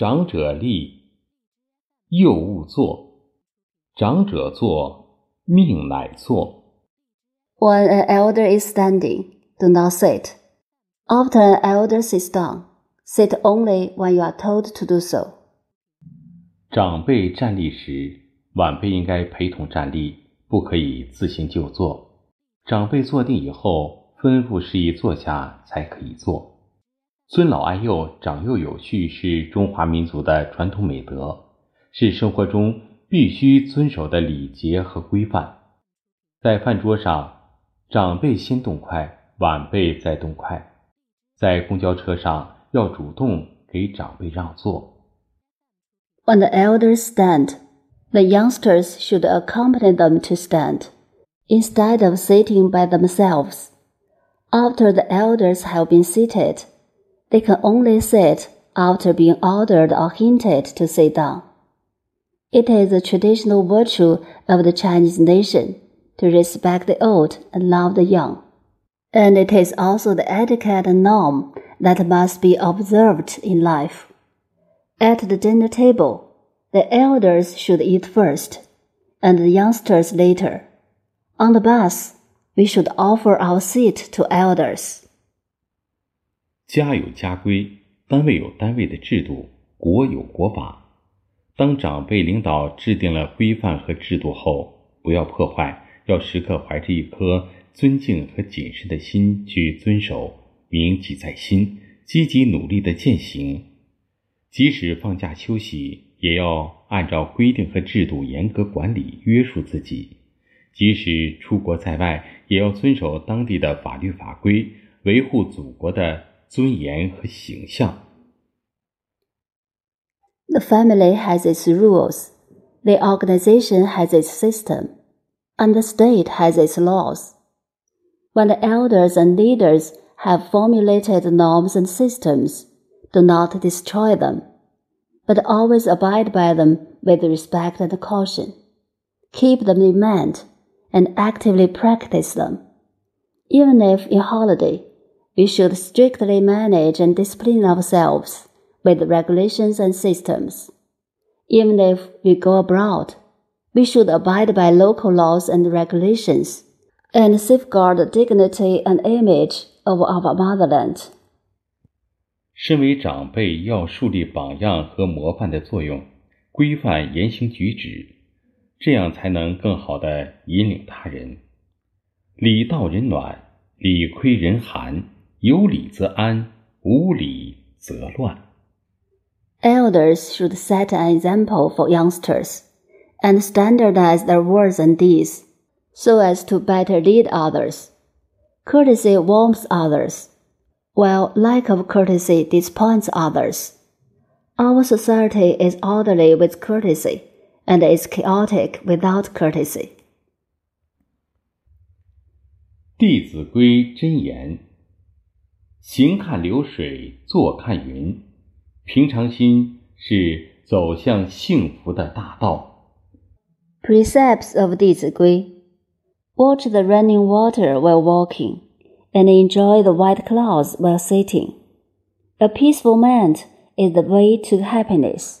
长者立，幼勿坐；长者坐，命乃坐。When an elder is standing, do not sit. After an elder sits down, sit only when you are told to do so. 长辈站立时，晚辈应该陪同站立，不可以自行就坐。长辈坐定以后，吩咐示意坐下才可以坐。尊老爱幼、长幼有序是中华民族的传统美德，是生活中必须遵守的礼节和规范。在饭桌上，长辈先动筷，晚辈再动筷；在公交车上，要主动给长辈让座。When the elders stand, the youngsters should accompany them to stand, instead of sitting by themselves. After the elders have been seated, they can only sit after being ordered or hinted to sit down. It is a traditional virtue of the Chinese nation to respect the old and love the young. And it is also the etiquette and norm that must be observed in life. At the dinner table, the elders should eat first, and the youngsters later. On the bus, we should offer our seat to elders. 家有家规，单位有单位的制度，国有国法。当长辈领导制定了规范和制度后，不要破坏，要时刻怀着一颗尊敬和谨慎的心去遵守，铭记在心，积极努力的践行。即使放假休息，也要按照规定和制度严格管理约束自己；即使出国在外，也要遵守当地的法律法规，维护祖国的尊严和形象。 The family has its rules, the organization has its system, and the state has its laws. When the elders and leaders have formulated norms and systems, do not destroy them, but always abide by them with respect and caution. Keep them in mind and actively practice them. Even if in holiday, we should strictly manage and discipline ourselves with regulations and systems. Even if we go abroad, we should abide by local laws and regulations and safeguard the dignity and image of our motherland. 身为长辈，要树立榜样和模范的作用，规范言行举止，这样才能更好的引领他人。礼到人暖，理亏人寒， 有礼则安，无礼则乱。 Elders should set an example for youngsters and standardize their words and deeds so as to better lead others. Courtesy warms others, while lack of courtesy disappoints others. Our society is orderly with courtesy and is chaotic without courtesy. 《弟子规》真言： 行看流水，坐看云。平常心是走向幸福的大道。 Precepts of 弟子规 Watch the running water while walking, and enjoy the white clouds while sitting. A peaceful mind is the way to happiness.